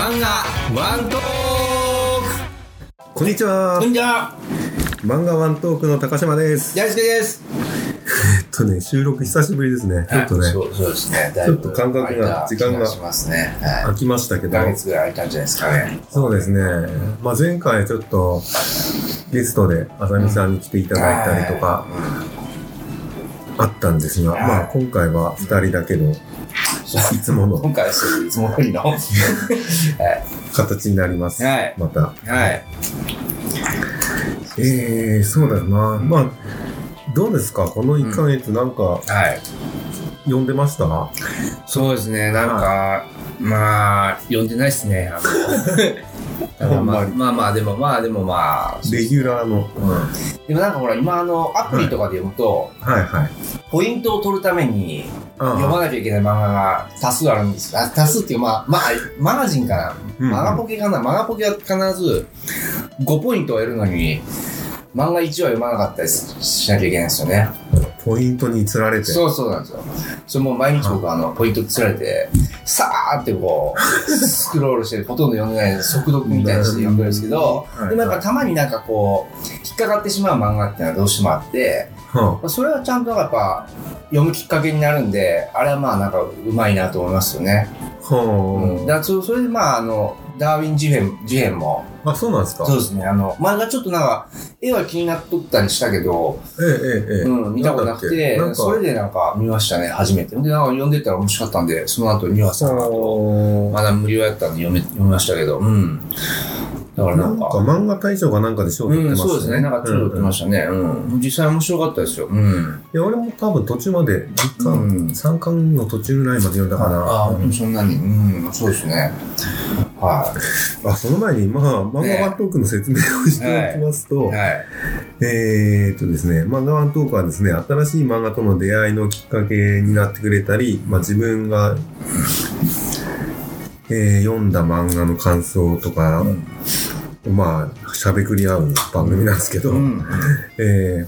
漫画ワントーこんにちは。クこんにちは。漫画ワントークの高島です。大輔です。えっとね収録久しぶりですね。ちょっとねそうそうですね。ちょっと感覚が時間がしますね。は飽きましたけい1どヶ月ぐらい空いたんじゃないですかね。そうですね。まあ前回ちょっとゲストであさみさんに来ていただいたりとかあったんですが、はい。まあ今回は二人だけの いつもの。今回はそういつも通りの。はい。形になります、はい。また。はい。えー、そうだよな。まあどうですか？この1ヶ月なんかはい。読んでました、そうですね。なんかまあ読んでないっすね。あの まあまあまあでもまあでもまあレギュラーの、うん。でもなんかほら今あのアプリとかで読むと、はいはい。ポイントを取るためにあ読まなきゃいけない漫画が多数あるんです。あ多数っていうかまあ、まあ、マガジンかな、うんマガポケかな。マガポケは必ず5ポイントを得るのに漫画1話読まなかったりしなきゃいけないんですよねポイントに釣られて。そうそうなんですよ。それもう毎日僕はあのポイントつられてさーってこうスクロールしてほとんど読んでない速読みたいにして読んでるんですけどはいでもやっぱたまになんかこう引っかかってしまう漫画っていうのはどうしてもあってはまあそれはちゃんとやっぱ読むきっかけになるんであれはまあなんかうまいなと思いますよね。うん、だそれでまああのダーウィン事変事変もあ、あ、そうなんですかそうですねあの漫画ちょっとなんか絵は気になっとったりしたけど、ええええええ。うん、見たことなくてなそれでなんか見ましたね初めてでなんか読んでたら面白かったんでその後2話3話とまだ無料やったんで読め読みましたけどうんだからななんんかか漫画大賞かなんかで賞取ってうん、ましたそうですね。なんかちょっとてましたね。うん。実際面白かったですよ。うん。いや、俺も多分途中まで、1巻、うん3巻の途中ぐらいまで読んだかな。ああ、うんそんなに。うん、そうですね。はあ、その前に、まあ、漫画ワントークの説明をしておきますい。と、はい。えーっとですね、漫画ワントークはですね、新しい漫画との出会いのきっかけになってくれたり、まあ自分が、えー読んだ漫画の感想とか、まあ、しゃべくり合う番組なんですけど、うん。え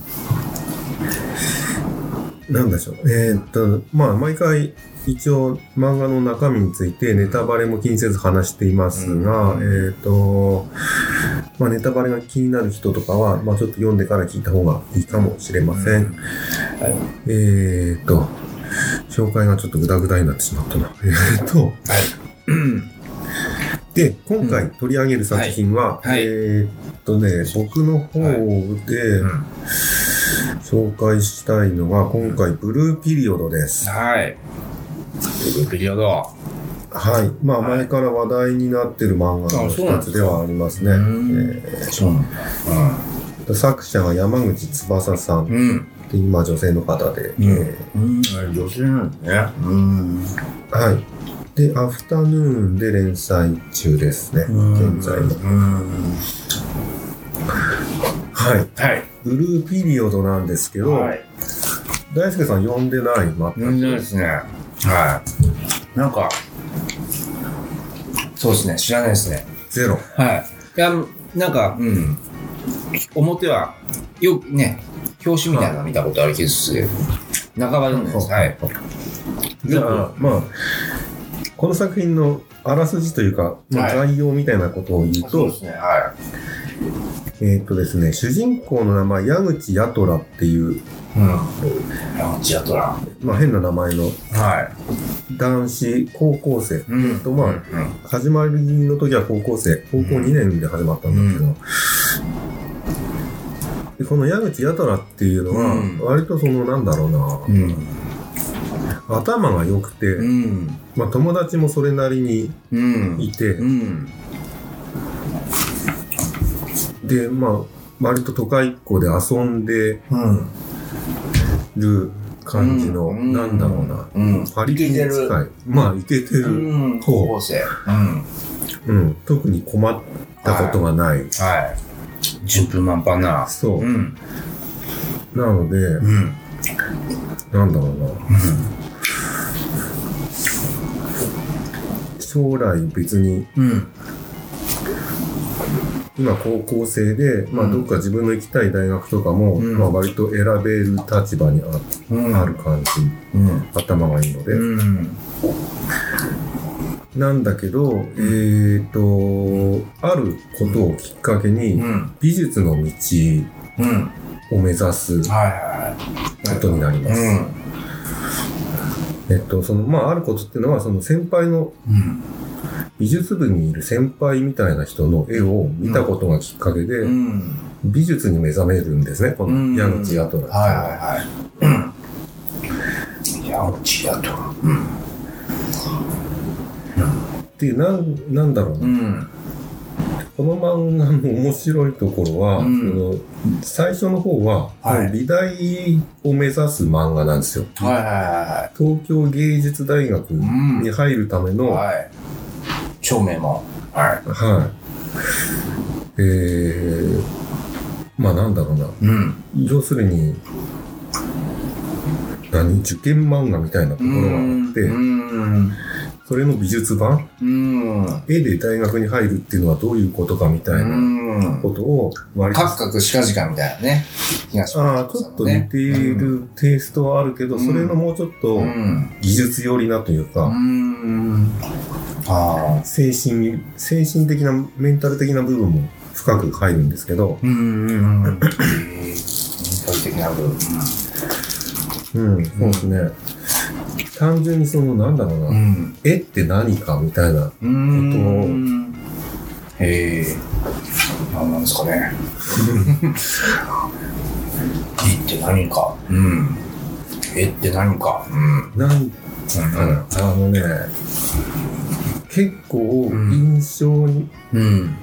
ー、なんでしょう。えーっと、まあ、毎回、一応、漫画の中身についてネタバレも気にせず話していますが、うんえーっと、まあ、ネタバレが気になる人とかは、まあ、ちょっと読んでから聞いた方がいいかもしれません。はい。えーっと、紹介がちょっとグダグダになってしまったな。えーっと、で、今回取り上げる作品は、はいはいえーっとね、僕の方で、うん。紹介したいのが、今回、ブルーピリオドです。はい。ビデオド。はい。まあ、はい前から話題になってる漫画の一つではありますね。そうなんだ。ー作者が山口翼さん。うん。で今、女性の方で。うん女性なんですね。うん。ーはい。で、アフタヌーンで連載中ですね。現在の。うん。はい。はい。ブルーピリオドなんですけど、はい。大輔さん読んでない？全く。ですね。はい。なんか、そうですね。知らないですね。ゼロ。はい。いや、なんか、うん。表は、よくね、表紙みたいなの見たことある気がする。半ば読んでないです。はい。じゃあ、まあ、この作品のあらすじというか、まあ、はい概要みたいなことを言うと、すね。はえーっとですね、主人公の名前、矢口八虎っていう、い。うん。ランチアトラ。まあ、変な名前のは男子高校生。い。うんとまあうん。始まりの時は高校生、高校2年で始まったんだけど、でこの矢口八虎っていうのはうん、割とその、なんだろうな、うん。頭が良くて、うん。まあ、友達もそれなりにうん。いて、うん。で、まあ、割と都会っ子で遊んでうん。る感じの、うんなんだろうな、うん。パリピに近い。まあ、イケてる、うん。高校生。うん。うん、特に困ったことがない。はい。順風満帆な。そう。うん。なので、うん。なんだろうな。将来別に、うん。今高校生で、まあ、うんどっか自分の行きたい大学とかも、うんまあ、割と選べる立場にあ,、る感じ、うん。頭がいいので、うん。なんだけど、えっ、と、あることをきっかけに、ん。美術の道うん。を目指す。ことになります。うん。えっと、その、まあ、あることっていうのは、その先輩の、うん。美術部にいる先輩みたいな人の絵を見たことがきっかけで、うん。美術に目覚めるんですね、こうんの矢口アトラ。はいはいはい。うん。矢口やと。うん。っていう、なん、なんだろうな。うん。この漫画の面白いところは、うん最初の方は、はい美大を目指す漫画なんですよ。はいはいは東京芸術大学。に入るための、はい。はい。照明も。はえー、まあなんだろうな。い。うん。要するに、何？受験漫画みたいなところがあって、うん。それの美術版？うん。絵で大学に入るっていうのはどういうことかみたいなうん。ことを割とカクカクしかじかみたいなね。東ああ、ちょっと似ているテイストはあるけど、うんそれのもうちょっとうん。技術寄りなというか、うん。ああ。精神、精神的な、メンタル的な部分も深く入るんですけど、うんうんうん。メンタル的な部分。うん、そうですね。単純にその、なんだろうな、うん。絵って何かみたいな、うん。へえ。何なんですかね。絵って何か。うん。絵って何か。うん。なんかな、あのね、結構印象にうん。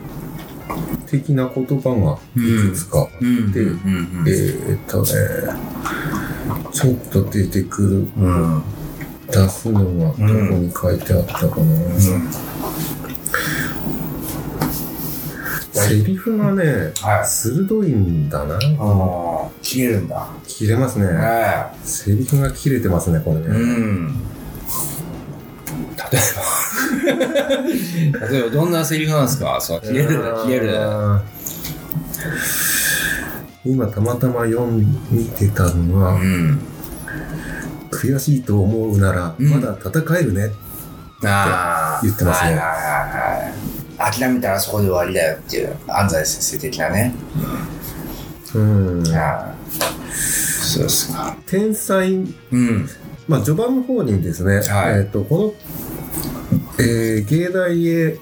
的な言葉がいくつかあって、うん。えーっとね、ちょっと出てくる、うん。出すのはどこに書いてあったかな。セリフがね、はい鋭いん。だな。ああ、切れるん。だ。切れますね。ねセリフが切れてますね、これえ。う。ん。例えば。例えば、どんなセリフなんですか？そう、切れる、切れる。今たまたま読ん見てたのは、ん。悔しいと思うなら、うんまだ戦えるね。ああ。言ってますねはいはいはいはい。諦めたらそこで終わりだよっていう、安西先生的なね。うん。ああ。そうですか。天才、うん。まあ序盤の方にですね、はいえっ、と、この、えー芸大へ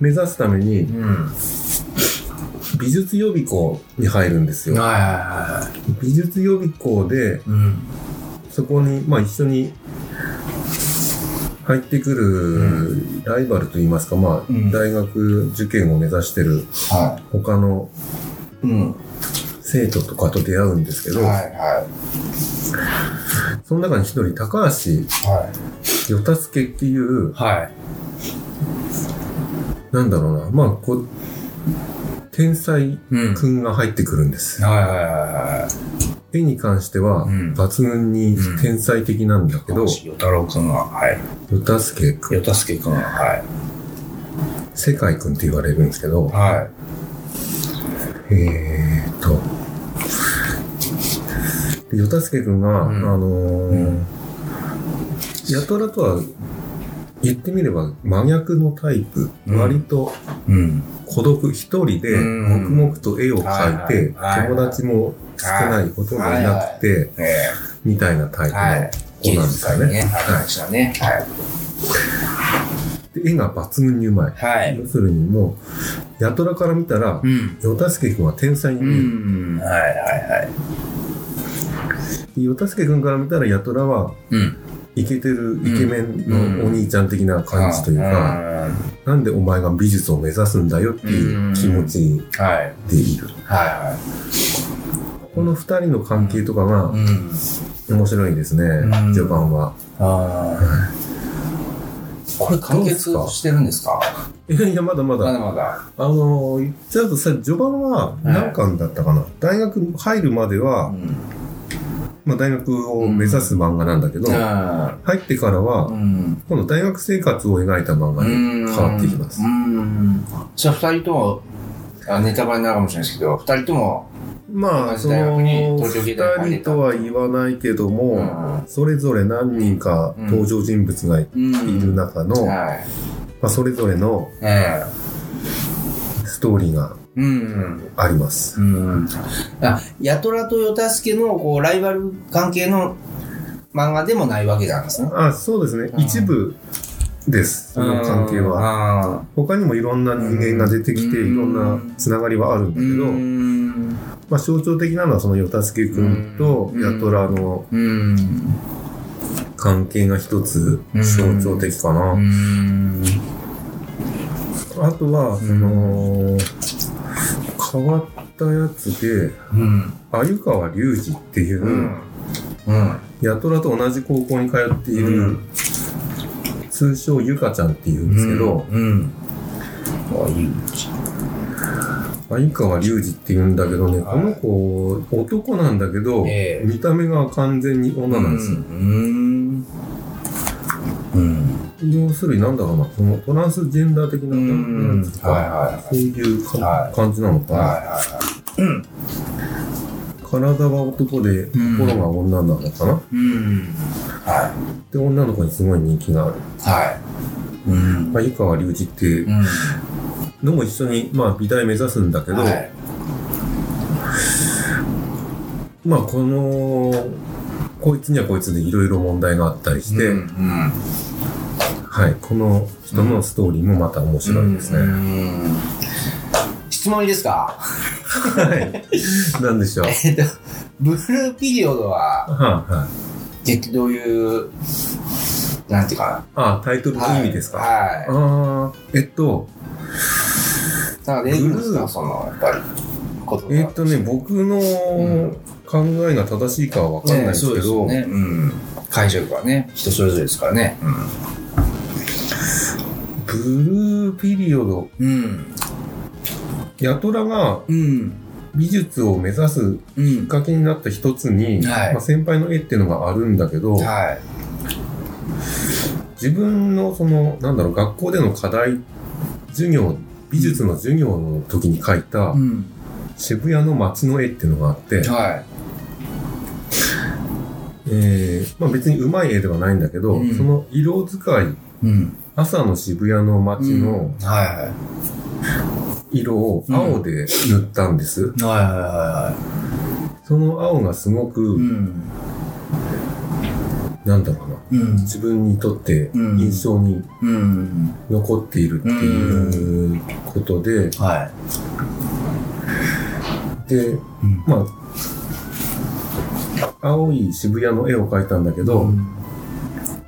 目指すためにうん。美術予備校に入るんですよ。美術予備校で、い。うん。そこに、まあ一緒に入ってくるライバルといいますか、まあ、うん大学受験を目指してるは他の。生徒とかと出会うんですけど、はいはその中に一人、高橋い。は与太助っていう、い。はい。なんだろうな、まあ、こう、天才うん。くんが入ってくるんです。はいはいはいは絵に関してはうん抜群に天才的なんだけど、い。与太郎くんは、はい。与太助くん、与太助くんは、はい。世界くんって言われるんですけど、はえーっと、で与太助くんが、うんあのーうんやたらとは言ってみれば真逆のタイプ、うん割とい。うん。孤独一人でうん黙々と絵を描いて、友達も少ない、ほとんどいなくて、えみたいなタイプ。の子なんですよね。ね。ははい。はい。い、で絵が抜群にうまい。はい。要するにもう、やとらから見たら、うん。与太助君は天才にう見える。ん。はいはいはい。で与太助君から見たら、やとらは、うん。イケてるイケメンのお兄ちゃん。的な感じというか、なん。でお前が美術を目指すん。だよっていう気持ちはい。でいる。はいはこの二人の関係とかが。面白いですね、うん。序盤は。ああ。これ完結してるん。ですかいやいや、まだままだだ。まだ。あのー、言っちゃうとさ、序盤は何巻だったかな、大学入るまでは、ん。まあ大学を目指す漫画なんだけど、あ入ってからは。今度大学生活を描いた漫画に変わっていきますう。ん。じゃあ二人ともあネタバレになるかもしれないですけど、二人とも、まあ、その、二人とは言わないけども、それぞれ何人か登場人物がいうん。る中の、まはい。あ、それぞれのえストーリーがえうん。あります。うん。あ、ヤトラとヨタスケの、こう、ライバル関係の漫画でもないわけなんですね。あ、そうですね。うん一部です、その関係は。は。他にもいろんな人間が出てきて、うんいろんなつながりはあるんだうけど、ん。まあ、象徴的なのはそのヨタスケ君とうんヤトラのうん。関係が一つ象徴的かな。うん。あとは、その、変わったやつで、うん。鮎川隆二っていう、うん。うん。ヤトラと同じ高校に通っている、うん通称ゆかちゃんっていうんですけど、うん。あ、いい。鮎川隆二って言うんだけどね、はいこの子、男なんだけど、ええ見た目が完全に女なんですよ。要するになんだろうな、そのトランスジェンダー的な、うんなんつうかはいはいはいそういうか、はい感じなのかな。はいはいはい。うん。体は男で心が女なのかな、うん。はで、女の子にすごい人気がある。い。はい。うん。まあ、湯川隆二っていううん。のも一緒に、まあ、美大目指すんだけど、はい。まあ、この、こいつにはこいつでいろいろ問題があったりして、うん。うんはい、この人のストーリーもまた面白いですね。うん質問いいですか？はい。なんでしょう？えっと、ブルーピリオドは、はい、はい。結局どういう、なんていうかあ、タイトルな。の意味ですか？はい。ああ、えっと、なんか出るんですか、その、やっぱり。えっとね、僕のん考えが正しいかはわかんないですけど、うですよね。うん。解釈はね、人それぞれですからね。ブルーピリオド、うん。ヤトラがうん。美術を目指すうんきっ。かけになった一つに、はいまあ、先輩の絵っていうのがあるんだけど、はい。自分のその、なんだろう、学校での課題、授業、美術の授業の時に描いたうん。渋谷の街の絵っていうのがあって、はい。えーまあ、別にうまい絵ではないんだけど、うんその色使い、うん。朝の渋谷の街のはい。色を青で塗ったんです。はいはいはその青がすごく。うん。なんだろうな、うん。自分にとってうん印象にうん。残っているっていうことで、はい。で、うん。まあ、青い渋谷の絵を描いたんだけど、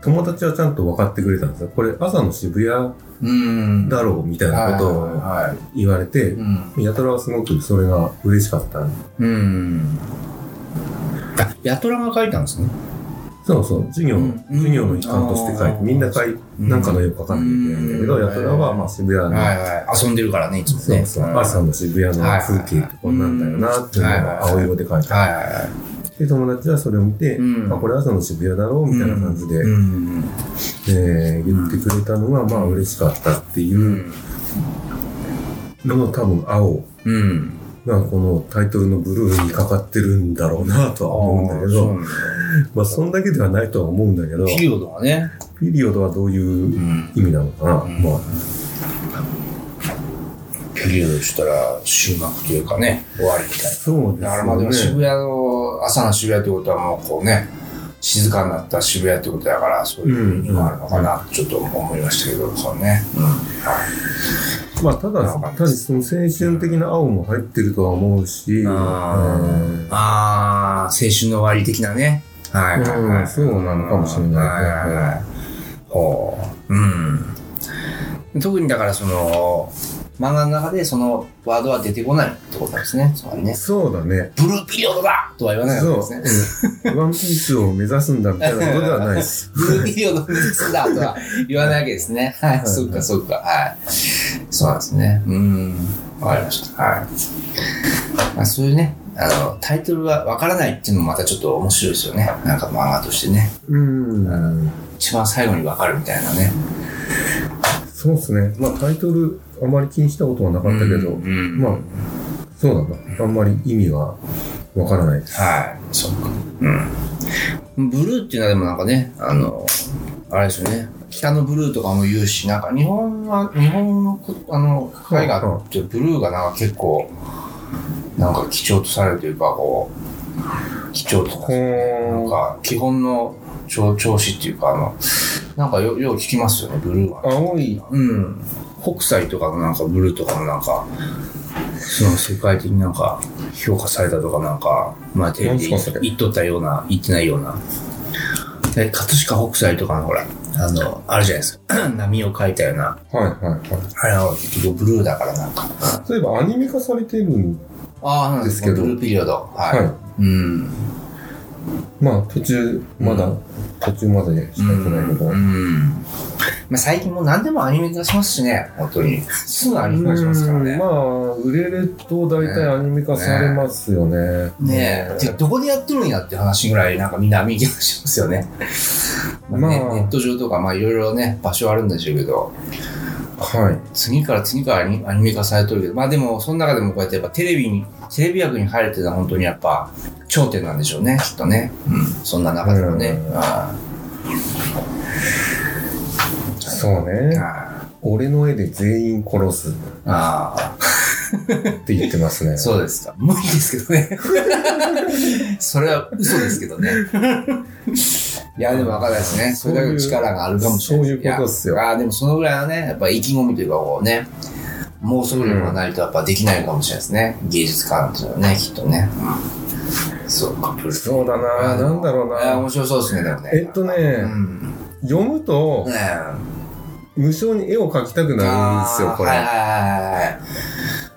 友達はちゃんと分かってくれたんですよ。これ朝の渋谷うん。だろうみたいなことをはい。言われてう、ん。やたらはすごくそれが嬉しかった。うん。あ、ヤトラが書いたんですね。そうそう、授業、うん授業の一環として描いて、うんみんな描い、なんかの絵を描かなきゃいけないんだけど、うんやたらはまあ渋谷の。遊んでるからね、いつもね。そうそう、朝の渋谷の風景ってこんなんだよなっていうのが青色で描いてはいはいはい。で、友達はそれを見て、うんあ、これ朝の渋谷だろうみたいな感じで、うん。えー言ってくれたのが、まあ嬉しかったっていううんのの多分青うん。がこのタイトルのブルーにかかってるんだろうなとは思うんだけど、まあそんだけではないとは思うんだけど、ピリオドはね。ピリオドはどういううん。意味なのかな、うんまあピリオドしたら終幕というかね、終わりみたいな。そうですだからまあで。も渋谷の、朝の渋谷ってことはもうこうね、静かになった渋谷ってことだから、そういう意味があるのかな、ちょっと思いましたけど、そうね。まあただ、わかんない単にその青春的な青も入ってるとは思うし、あえーああ、青春の終わり的なね。はいはいはい。うんそうなのかもしれないねはいはいはい。ほう。うん。特にだからその、漫画の中でそのワードは出てこないってことですね。つまりね。そうだね。ブルーピリオドだとは言わないわけですね。そう。ワンピースを目指すんだみたいなことではないです。ブルーピリオドを目指すんだとは言わないわけですね。はい。はいそっかそっか。はい。そうなんですね。うん。わかりました。はい。まあ、そういうね、あの、タイトルはわからないっていうのもまたちょっと面白いですよね。なんか漫画としてね。うん。一番最後にわかるみたいなね。そそうですね。まあタイトルあまり気にしたことはなかったけど、うんうんまあ、そうなんだ。あんまり意味がわからないです。はい。そうか。うん。ブルーっていうのはでもなんかね、あの、あれですよね。北のブルーとかも言うし、なんか日本は、日本のこ、あの、絵画ってブルーがなんか結構、なんか貴重とされるというか、こう、貴重とされるなんか基本の調調子っていうか、あの、なんかよよう聞きますよね、ブルーは。青い、うん。北斎とかのなんかブルーとかもなんか、その世界的になんか評価されたとかなんか、まあテレビで言っとったような、言ってないような。え、葛飾北斎とかのほら、あの、あるじゃないですか。波を描いたような。はいはいはい。あれは結局ブルーだからなんか。そういえばアニメ化されてるん、ああ、なんですけど。ですけどブルーピリオド。はい。はいうん。まあ途中、まだ、途中までしかやってないけど、うん。まあ最近もう何でもアニメ化しますしね、本当に。すぐアニメ化しますからね。うんまあ、売れると大体アニメ化されますよね。ねえ、でどこでやってるんやって話ぐらいなんかみんな見気がしますよね。まあねまあネット上とかまあいろいろね、場所あるんでしょうけど、はい。次から次からにアニメ化されてるけど、まあでもその中でもこうやってやっぱテレビに、テレビ役に入るっていうのは本当にやっぱ頂点なんでしょうね、きっとね。うん。そんな中でもね。そうね。あ俺の絵で全員殺すっああて言ってますね。あ、そうですか。無理ですけどね。それは嘘ですけどね。いや、でもわかんないですね。それだけの力があるかもしれない。そういうことっすよああ、でもそのぐらいのね、やっぱ意気込みというかこうね、妄想力がないとやっぱできないかもしれないですね。芸術家っていうのはね、きっとね。うん、そうか、そうだななんだろうないや、面白そうですね、でもね。えっとねうん。読むとね、無性に絵を描きたくなるんですよ、これ。はいはいはいはい。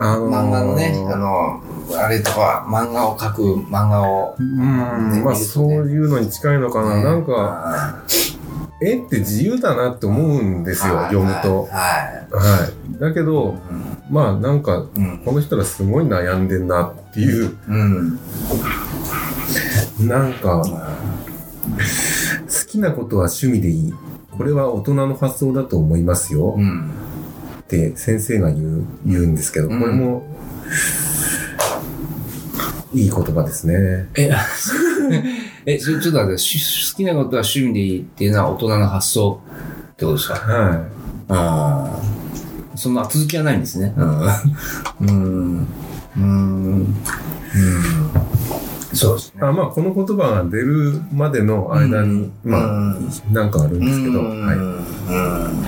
あのー漫画のね、あの、あれとか、漫画を描く漫画を。うん、まあそういうのに近いのかな。ねなんか、絵って自由だなって思うんですよ、読むと。ははい。だけど、まあなんか。この人らすごい悩んでんなっていう、うん。なんか、好きなことは趣味でいい。これは大人の発想だと思いますよう。ん。って先生が言う、言うんですけど、これも、いい言葉ですね。え、え、それちょっと待って、し好きなことは趣味でいいっていうのは大人の発想ってことですか？はああ。そんな続きはないんですね。うん。うん。うん。うん。そうですい。あまあ、この言葉が出るまでの間に、まあ、なんかあるんですけど、うんはい。うん。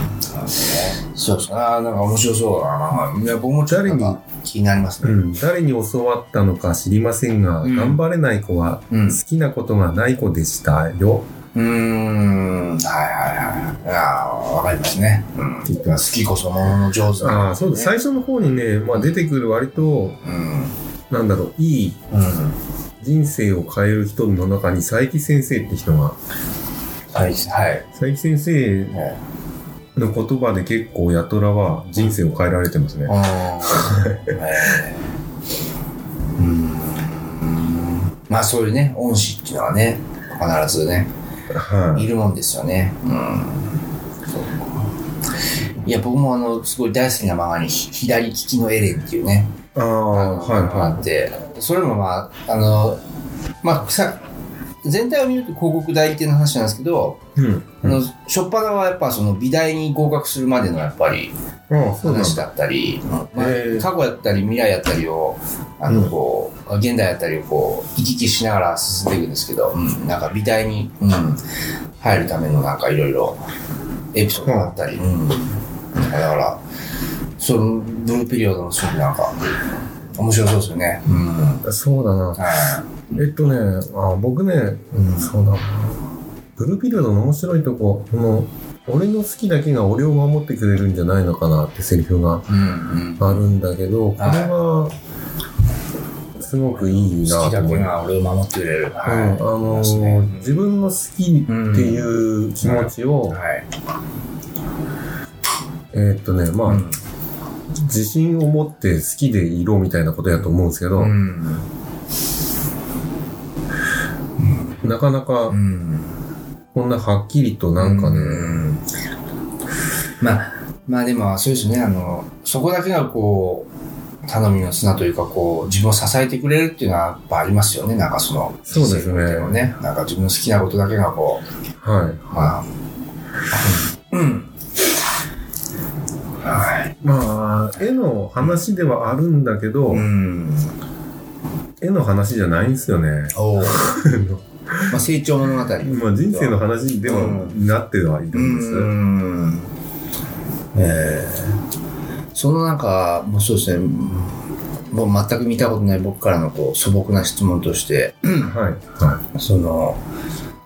そうですね。ああ、なんか面白そうだな。いや、僕もちょっとなんか気になりますね。うん、誰に教わったのか知りませんが、うん頑張れない子はうん好きなことがない子でしたよ。うーん。はいはいはい。いやーわかりますね。うん。好きこそものの上手な。ああ、そうです。最初の方にね、まあ出てくる割と、うん。なんだろう、いいうん。人生を変える人の中に佐伯先生って人が、はい。はい。佐伯先生の言葉で結構ヤトラは人生を変えられてますね。まあそういうね、恩師っていうのはね、必ずね、はいいるもんですよね。うん。いや、僕もあの、すごい大好きな漫画に、ひ左利きのエレンっていうね、あはいあはって、それもまあ、あの、まあ、さ全体を見ると広告代理店の話なんですけど、い。うん。あの、しょっぱなはやっぱその美大に合格するまでのやっぱり。話だったり、まあ過去やったり未来やったりを、あの、こう、現代やったりをこう、行き来しながら進んでいくんですけど、うん、なんか美大に、うん、入るためのなんかいろいろエピソードがあったり、うん。だから、そのブルーピリオドのすごくなんか、面白そうですよね。うん。そうだな。はえっとね、あ僕ね、うん、そうだな。ブルーピリオドの面白いとこ、この、俺の好きだけが俺を守ってくれるんじゃないのかなってセリフがい。うん、うん。あるんだけど、これは、すごくいいな好きだけが俺を守ってくれる。す。うん、あのそうですね自分の好きっていう気持ちを、はい。えーっとね、まあ、うん自信を持って好きでいろみたいなことやと思うんですけど、うん。なかなかうん。こんなはっきりとなんかね、うんまあ、まあでも、そうですね、あの、そこだけがこう、頼みの綱というか、こう、自分を支えてくれるっていうのはやっぱありますよね。なんかその、そうですねね。なんか自分の好きなことだけがこはい。う、まあ、うん。はい。まあ、絵の話ではあるんだけど、うん。絵の話じゃないんですよね。まあ成長物語。まあ人生の話ではなってはいるんです。うん。ええそのなんか、もうそうですね、もう全く見たことない僕からのこう素朴な質問として、はい。は その、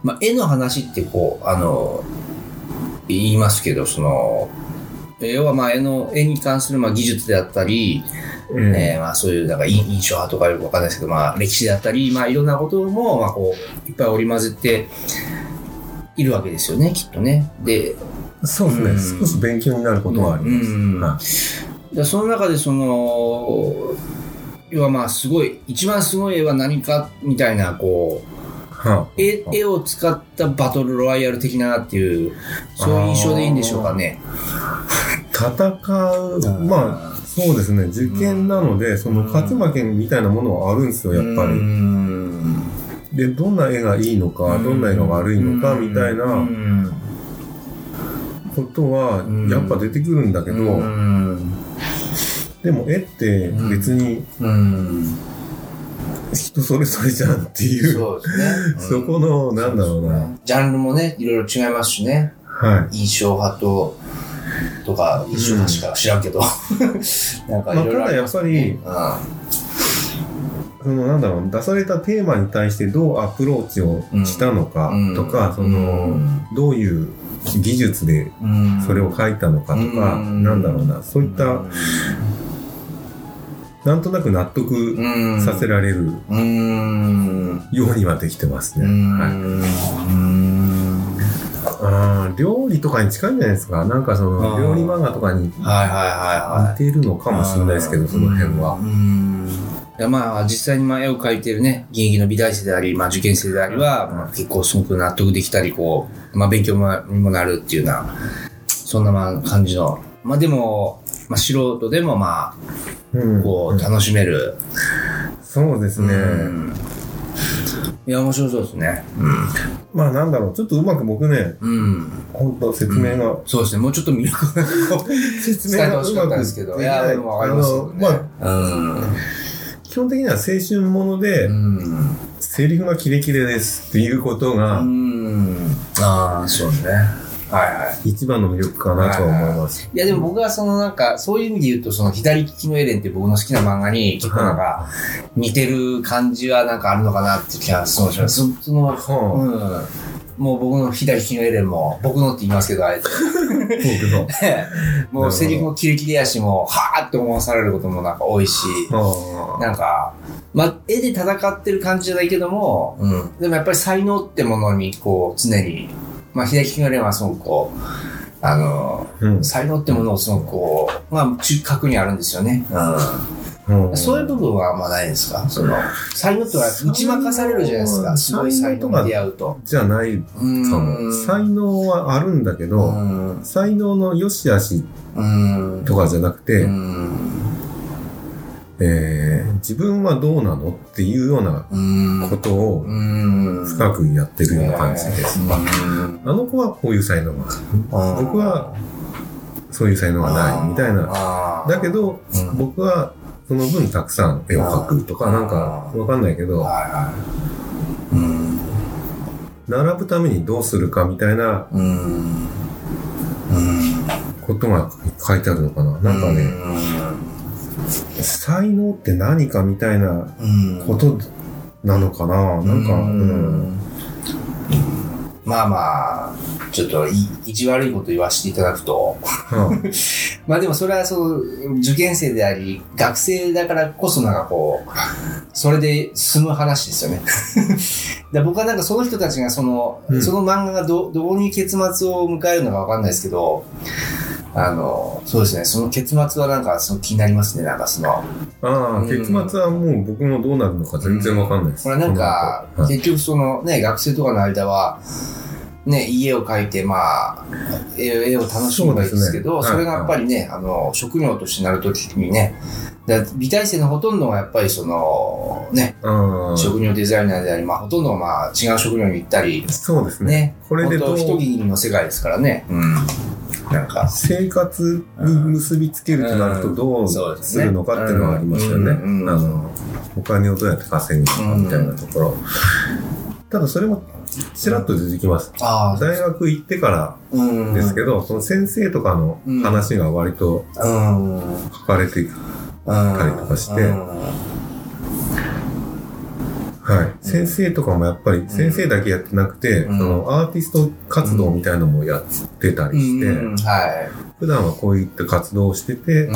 まあ、絵の話ってこう、あの、言いますけど、その、要はまあ絵の、絵に関するまあ技術であったり、い。ええーまあそういうなんか印印象派とかよくわかんないですけど、まあ歴史であったり、まあいろんなことも、まあこう、いっぱい織り交ぜているわけですよね、きっとね。で、えそうですね、うん少し勉強になることはあります。うんその中でその、要はまあすごい、一番すごい絵は何かみたいな、こう、絵絵を使ったバトルロワイヤル的なっていう、そういう印象でいいんでしょうかね。戦う、まあ、そうですね、受験なので、その勝ち負けみたいなものはあるんですよ、やっぱうり。ん。で、どんな絵がいいのか、どんな絵が悪いのか、みたいなうん。ことはうん、やっぱ出てくるんだけど、うん。でも絵って別にうん。人それぞれじゃんっていう、そうですね。そこの、なんだろうな。ジャンルもね、いろいろ違いますしね。はい。印象派と、とか、印象派しか知らんけど。なんかいろいろありますね。そのなんだろう出されたテーマに対してどうアプローチをしたのかうん。とか、そのどういう技術でうん。それを書いたのかとか、うん。なんだろうな。そういったなんとなく納得うん。させられるうん。ようにはできてますね。うん。はい、うん料理とかに近いんじゃないですかなんかそのうん料理漫画とかに。似ているのかもしれないですけど、その辺は。うん。いやまあ、実際にまあ絵を描いてるね、現役の美大生であり、まあ受験生でありは、まあ、結構すごく納得できたり、こう、まあ勉強もにもなるっていうような、そんなまあ感じの、まあでも、まあ素人でもまうんあ、こう、楽しめる。そうですね。うんいや、面白そうですね。まあなんだろう、ちょっとうまく僕ね、うん。うん。本当説明が、そうですね。もうちょっと魅力が 説伝えてほしかったですけど。いや、でもわかりますよね。あのまあ、基本的には青春もので、うん。セリフがキレキレですっていうことうがん。ああ、そうね。はいはい。一番の魅力かなとは思います。いやでも僕はそのなんか、そういう意味で言うと、その左利きのエレンって僕の好きな漫画に結構なんか、似てる感じはなんかあるのかなって気がするんですよ。そその、はうん。もう僕の左利きのエレンも、僕のって言いますけど、あえて。あ、僕の。もうセリフもキレキレやし、もう、はーって思わされることもなんか多いし、はなんか、まあ、絵で戦ってる感じじゃないけども、うん。でもやっぱり才能ってものに、こう、常に、まあ、左利きのエレンはすごくこう、あの、あ、うん。才能ってものをすごくこう、まあ、中核にあるんですよね。うん。そういう部分はあんまないですか？その、才能っては打ち負かされるじゃないですか。すごい才能に出会うと。じゃないかも。才能はあるんだけうど、ん。才能の良し悪しうん。とかじゃなくうて、ん。えー自分はどうなのっていうようなうん。ことをうん。深くやってるような感じです。うん。あの子はこういう才能がある。僕はそういう才能がないみたいな。なだけ、ど、うん僕はその分たくさん絵を描くとかなんかわかんないけど。並ぶためにどうするかみたいな。ことが書いてあるのかな。なんかね、才能って何かみたいなうん。ことなのかな？なんか、うんまあまあ、ちょっとい意地悪いこと言わせていただくと、は まあでもそれはそう、受験生であり、学生だからこそなんかこう、それで済む話ですよね。で僕はなんかその人たちがその、うんその漫画がどどういう結末を迎えるのかわかんないですけど、あの、そうですね、その結末はなんかその気になりますね、なんかその、ああ、うん結末はもう僕もどうなるのか全然わかんないです。これなんか、はい結局そのね、学生とかの間は、ね、家を描いて、まあ、絵絵を楽しめばいいですけど、そ,、ねれがやっぱりね、あの、職業としてなるときにね、だ美大生のほとんどがやっぱりその、ね、うん。職業デザイナーであり、まあ、ほとんどがまあ、違う職業に行ったり、そうですね。ね、これでどう一握りの世界ですからね。うん。なんか、生活に結びつけるとなるとどうするのかっていうのがありましたよね。あの、お金をどうやって稼ぐのかみたいなところ。ただそれもちらっと出てきます。大学行ってからうん。ですけど、その先生とかの話が割とうん。書かれていたりとかしてはい。先生とかもやっぱり先生だけやってなくて、うん。そのアーティスト活動みたいのもやってたりして、うん。は普段はこういった活動をしてて。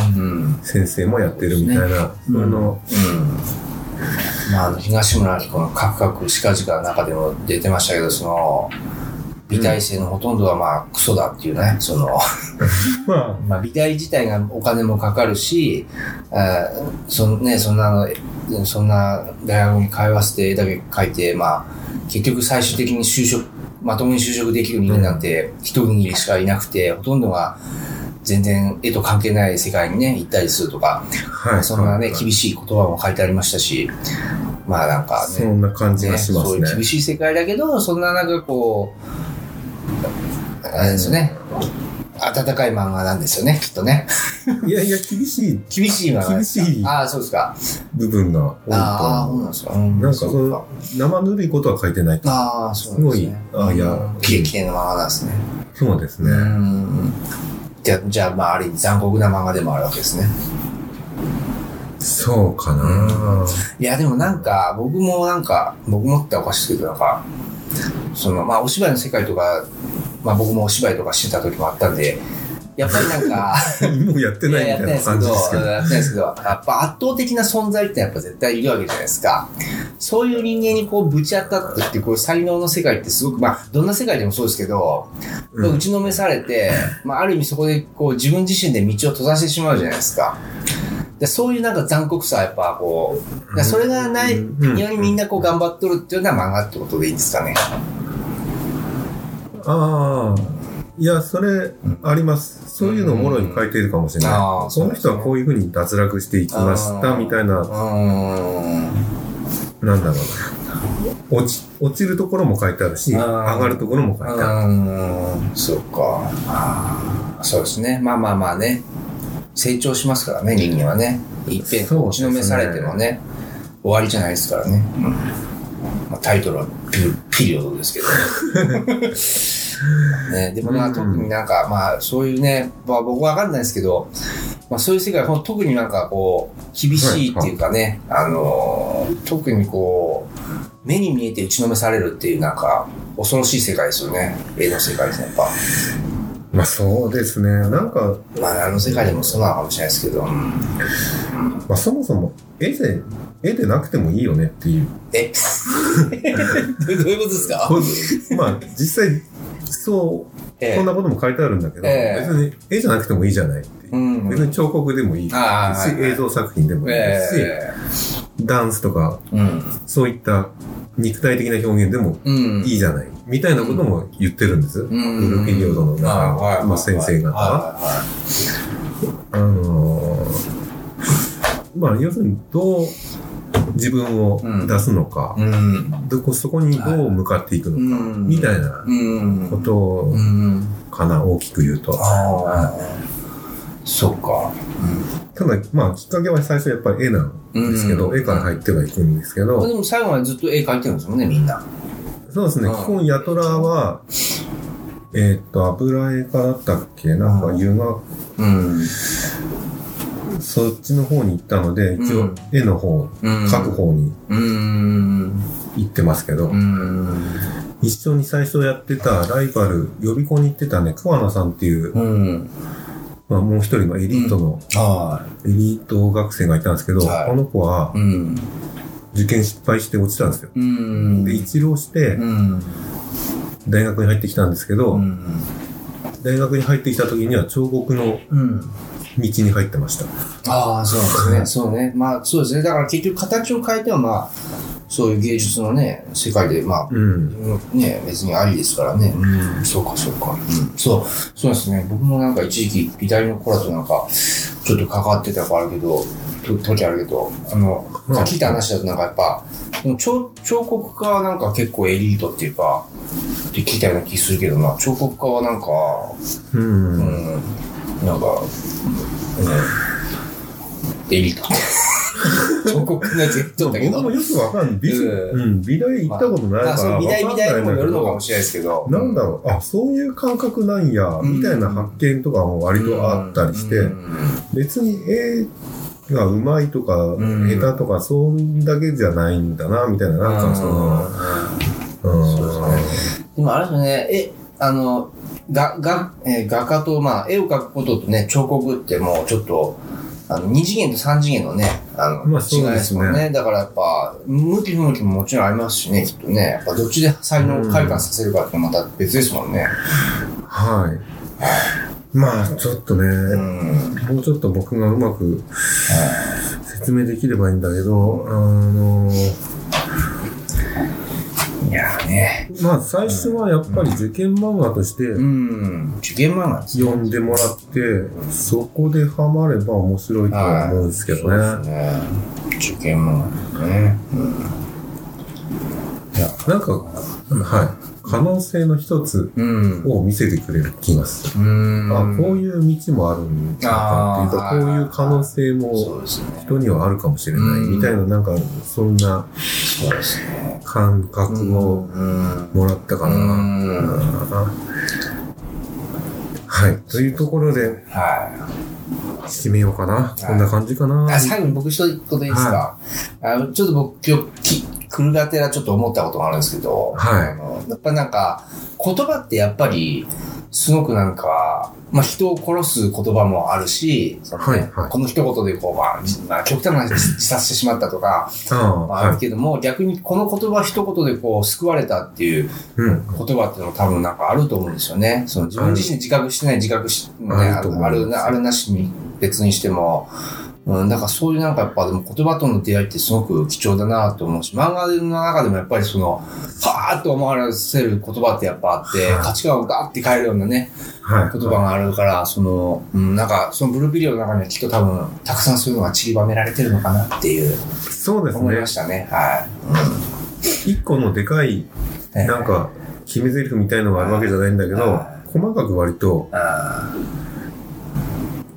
先生もやってるみたいな、うんその、うん。まあ、東村明子のカクカクしかじかの中でも出てましたけど、その、美大生のほとんどはまあ、クソだっていうね、その、ま まあ、美大自体がお金もかかるし、あーそんね、そんなの、そんな大学に通わせて絵だけ描いて、まあ、結局最終的に就職、まともに就職できる人間なんて一握りしかいなくて、ほとんどが全然絵と関係ない世界にね、行ったりするとか、あ、はい。そんなね、はい厳しい言葉も書いてありましたし、まあなんかそね、んな感じがしますね。そういう厳しい世界だけど、そんななんかこう、あれですよね、温かい漫画なんですよね、きっとね。いやいや、厳しい厳しい漫画厳しいああ、そうですか。部分が多いとああ、そう。なんですか。うんなんか生ぬるいことは書いてない。ああ、そうすね。すごいあいやうんきれいきれいな漫画なんですね。そうですね。うん。じゃあ、じゃあ、まあ、ある意味残酷な漫画でもあるわけですね。そうかな、いや、でもなんか、僕もなんか、僕もっておかしいけど、なんか、その、まあ、お芝居の世界とか、まあ、僕もお芝居とかしてた時もあったんで、やっぱりなんか、もうやってないみやたいな感じですけど。やってないですけど、やっぱ圧倒的な存在ってやっぱ絶対いるわけじゃないですか。そういう人間にこうぶち当たってって、こういう才能の世界ってすごく、まあ、どんな世界でもそうですけど、うん打ちのめされて、まあ、ある意味そこでこう自分自身で道を閉ざしてしまうじゃないですか。でそういうなんか残酷さはやっぱこう、それがないうんようにみんなこう頑張っとるっていうのは漫画ってことでいいんですかね。ああ。いや、それ、あります。そういうのをもろに書いているかもしれあない。ーこの人はこういうふうに脱落していきました、みたいな。なんだろうな。落ち、落ちるところも書いてあるし、上がるところも書いてある。そうか。そうですね。まあまあまあね。成長しますからね、人間はね。いっぺん打ちのめされてもね、終わりじゃないですからね。うんまあ、タイトルはピピリオドですけど。ね、でもな、うん特になんか、まあ、そういうね、まあ、僕わかんないですけど、まあ、そういう世界、ほん特になんかこう、厳しいっていうかね、あのー、特にこう、目に見えて打ちのめされるっていうなんか、恐ろしい世界ですよね。絵の世界ってやっぱ。まあそうですね。なんか、まあ、あの世界でもそうなのかもしれないですけど。うんまあそもそも絵で、絵でなくてもいいよねっていう。え？どういうことですか？まあ実際、そう、ええこんなことも書いてあるんだけど、ええ別に絵じゃなくてもいいじゃないっていう。うん。別に彫刻でもいいし、映像作品でもいいですし、えダンスとか、えうん。そういった肉体的な表現でもうん。いいじゃない、みたいなことも言ってるんです。うんブルーピリオドの中まあ、先生方は。はあのーまあ、要するに、どう自分を出すのか。うん。どこ、そこにどう向かっていくのか、うんみたいなうん。ことうん。かな、大きく言うと。そっか。ただ、まあ、きっかけは最初やっぱり絵なんですけど、うん絵から入ってはいくんですけど、でも最後までずっと絵描いてるんですもんね、みんな。そうですね、うん基本ヤトラは、えーっと、油絵家だったっけな？んか湯が、うん。そっちの方に行ったので、一応うん絵の方、うん。描く方にうん。行ってますけど、うん。一緒に最初やってたライバル、予備校に行ってたね、桑名さんっていう、うん。まあもう一人のエリートの、はエリート学生がいたんですけど、はいこの子はうん。受験失敗して落ちたんですよ。うん。で、一浪してうん。大学に入ってきたんですけど、うん。大学に入ってきた時には彫刻のうん。道に入ってました。ああ、そうですね。そうね。まあ、そうですね。だから結局形を変えては、まあ、そういう芸術のね、世界で、まあ、うん。ね、別にありですからね。うん、そうか、そうか。うん、そう、そうですね。僕もなんか一時期、美大の子らとなんか、ちょっと関わってた子あるけど、と時あるけど、あの、うん聞いた話だとなんかやっぱ、彫彫刻家はなんか結構エリートっていうか、って聞いたような気するけどな、彫刻家はなんか、うん。うん、なんか、うん、エリート。彫刻家のやつ言っとったけど。僕もよくわかんない。美,、ううん、美大行ったことないから。まあそう美大美大にもよるのかもししれないですけど。れなんだろう、あ、そういう感覚なんや、うん。みたいな発見とかも割とあったりして、うん。別に絵がうまいとか、ん。下手とか、そうだけじゃないんだな、みたいな、なんかその、うん。そうですでもあれですよね、え、あの、が、が、えー画家と、まあ、絵を描くこととね、彫刻ってもうちょっと、あの、2次元と3次元のね、あの、まあ違いですすもんね。だからやっぱ、向き不向きももちろんありますしね、きっとね。やっぱどっちで才能を開花させるかってまた別ですもんね。はい。まあ、ちょっとね、うん。もうちょっと僕がうまく説明できればいいんだけど、あの、いやーね。まあ最初はやっぱり受験漫画としてうん。受験漫画。読んでもらって、そこでハマれば面白いとは思うんですけどね。ね。受験漫画ですね。うん。いや、なんか、はい。可能性の一つうん。を見せてくれる気がする。うん。あ、こういう道もあるんだなっていうか、こういう可能性そも。人にはあるかもしれないみたいな、なんか、そんな。感覚をうん。もらったかな。うんはい。というところで、は締めようかな。いこんな感じかな。い。あ、最後に僕一言いいですか、あのちょっと僕今日、き来るがてらちょっと思ったことがあるんですけど、はいやっぱなんか、言葉ってやっぱり、すごくなんか、まあ、人を殺す言葉もあるし、ねはいはいこの一言でこう、まあ、じまあ、極端な話自殺してしまったとか、まあ、あはい。るけども、逆にこの言葉一言でこう、救われたっていううん。言葉っていうのも多分なんかあると思うんですよね。その自分自身自覚してない自覚し、ね、あるな、あるなしに別にしても、うん、だからそういうなんかやっぱでも言葉との出会いってすごく貴重だなと思うし、漫画の中でもやっぱりその、はーっと思わせる言葉ってやっぱあって、はい価値観をガーって変えるようなね、はい。言葉があるから、その、うん、なんかそのブルービデオの中にはきっと多分、たくさんそういうのが散りばめられてるのかなっていう、そうですね思いま。したね。はい。一個のでかい、うんなんか、決め台詞みたいのがあるわけじゃないんだけどは、細かく割と、あ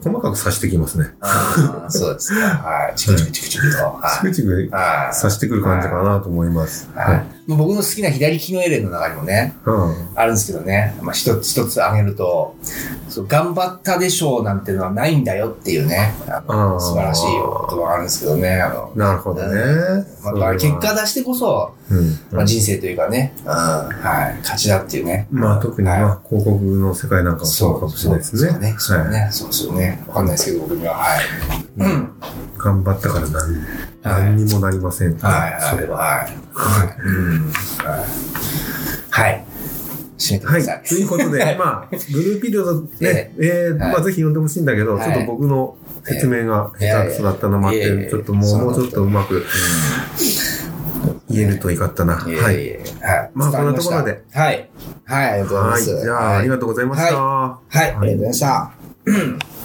細かく刺してきますね。ーあー、そうですか。はい。チクチクチクチクと。チはい。クチクはい。刺してくる感じかなと思います。ははいい。僕の好きな左利きのエレンの中にもね、うん。あるんですけどね、まあ、一つ一つ挙げると、そう頑張ったでしょうなんてのはないんだよっていうね、あ素晴らしい言葉があるんですけどね、あの、なるほどね。まあ、まあ結果出してこそ、うん。まあ、人生というかね、うん、はい、勝ちだっていうね。まあ特にはいまあ広告の世界なんかはそうかもしれないですね。そうね。そうはいね。そうですよね。わかんないですけど、僕には。はい。うん。頑張ったから何はい何にもなりません。はい、はい、それは。はい。うん。はい。はい。ということで、まあ、ブルーピリオドね、えー、はいまあぜひ読んでほしいんだけど、はいちょっと僕の説明が下手くそだったのもあって、ちょっともう、もうちょっとうまく言えるといいかったな。うん。はい。はい。まあこんなところで。はい。はい、ありがとうございまはい。す。じゃあ、ありがとうございました。はい、ありがとうございました。